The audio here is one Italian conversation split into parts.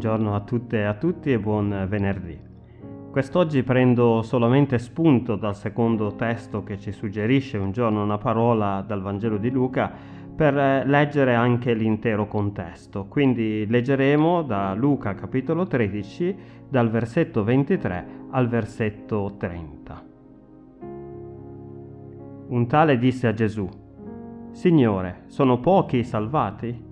Buongiorno a tutte e a tutti e buon venerdì. Quest'oggi prendo solamente spunto dal secondo testo che ci suggerisce un giorno una parola dal Vangelo di Luca per eh, leggere anche l'intero contesto. Quindi leggeremo da Luca capitolo 13 dal versetto 23 al versetto 30. Un tale disse a Gesù, Signore, sono pochi i salvati?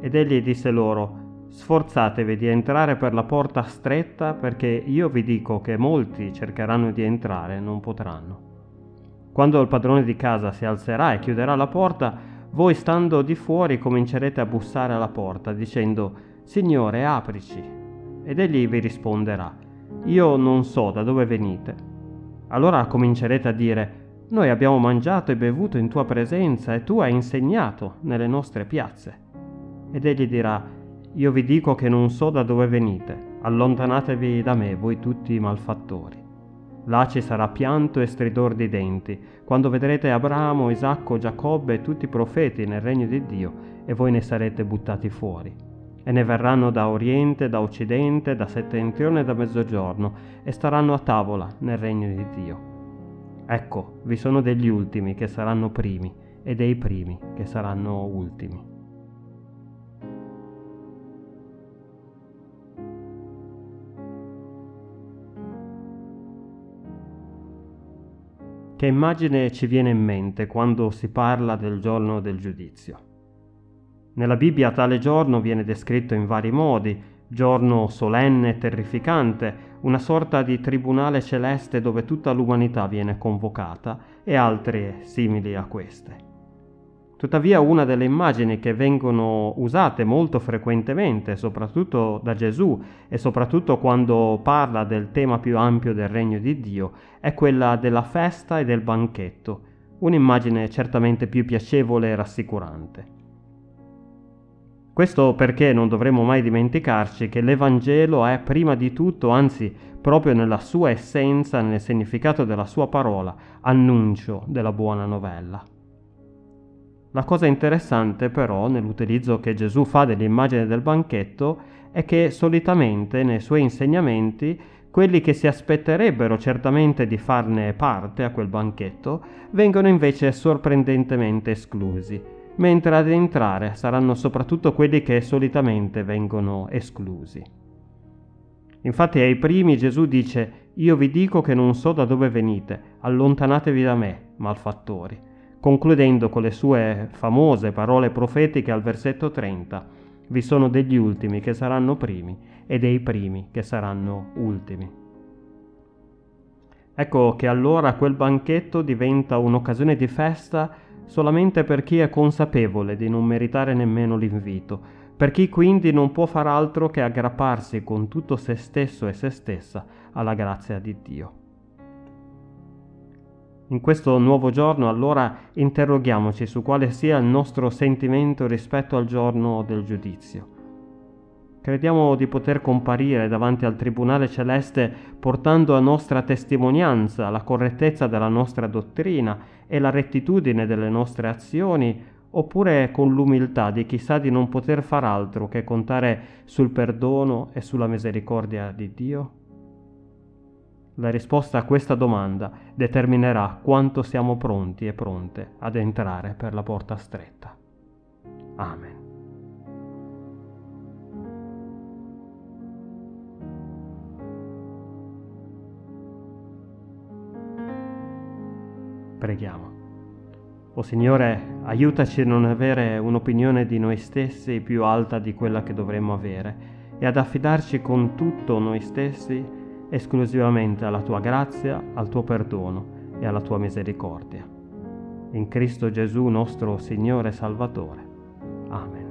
Ed egli disse loro, Sforzatevi di entrare per la porta stretta perché io vi dico che molti cercheranno di entrare e non potranno. Quando il padrone di casa si alzerà e chiuderà la porta, voi stando di fuori comincerete a bussare alla porta dicendo Signore, aprici. Ed egli vi risponderà Io non so da dove venite. Allora comincerete a dire Noi abbiamo mangiato e bevuto in tua presenza e tu hai insegnato nelle nostre piazze. Ed egli dirà io vi dico che non so da dove venite, allontanatevi da me, voi tutti i malfattori. Là ci sarà pianto e stridor di denti, quando vedrete Abramo, Isacco, Giacobbe e tutti i profeti nel regno di Dio, e voi ne sarete buttati fuori. E ne verranno da oriente, da occidente, da settentrione e da mezzogiorno, e staranno a tavola nel regno di Dio. Ecco, vi sono degli ultimi che saranno primi, e dei primi che saranno ultimi. Che immagine ci viene in mente quando si parla del giorno del giudizio? Nella Bibbia tale giorno viene descritto in vari modi, giorno solenne e terrificante, una sorta di tribunale celeste dove tutta l'umanità viene convocata e altre simili a queste. Tuttavia una delle immagini che vengono usate molto frequentemente, soprattutto da Gesù e soprattutto quando parla del tema più ampio del regno di Dio, è quella della festa e del banchetto, un'immagine certamente più piacevole e rassicurante. Questo perché non dovremmo mai dimenticarci che l'Evangelo è prima di tutto, anzi proprio nella sua essenza, nel significato della sua parola, annuncio della buona novella. La cosa interessante però nell'utilizzo che Gesù fa dell'immagine del banchetto è che solitamente nei suoi insegnamenti quelli che si aspetterebbero certamente di farne parte a quel banchetto vengono invece sorprendentemente esclusi, mentre ad entrare saranno soprattutto quelli che solitamente vengono esclusi. Infatti ai primi Gesù dice Io vi dico che non so da dove venite, allontanatevi da me, malfattori concludendo con le sue famose parole profetiche al versetto 30, vi sono degli ultimi che saranno primi e dei primi che saranno ultimi. Ecco che allora quel banchetto diventa un'occasione di festa solamente per chi è consapevole di non meritare nemmeno l'invito, per chi quindi non può far altro che aggrapparsi con tutto se stesso e se stessa alla grazia di Dio. In questo nuovo giorno allora interroghiamoci su quale sia il nostro sentimento rispetto al giorno del giudizio. Crediamo di poter comparire davanti al Tribunale Celeste portando a nostra testimonianza la correttezza della nostra dottrina e la rettitudine delle nostre azioni, oppure con l'umiltà di chi sa di non poter far altro che contare sul perdono e sulla misericordia di Dio? La risposta a questa domanda determinerà quanto siamo pronti e pronte ad entrare per la porta stretta. Amen. Preghiamo. O Signore, aiutaci a non avere un'opinione di noi stessi più alta di quella che dovremmo avere e ad affidarci con tutto noi stessi esclusivamente alla tua grazia, al tuo perdono e alla tua misericordia. In Cristo Gesù nostro Signore e Salvatore. Amen.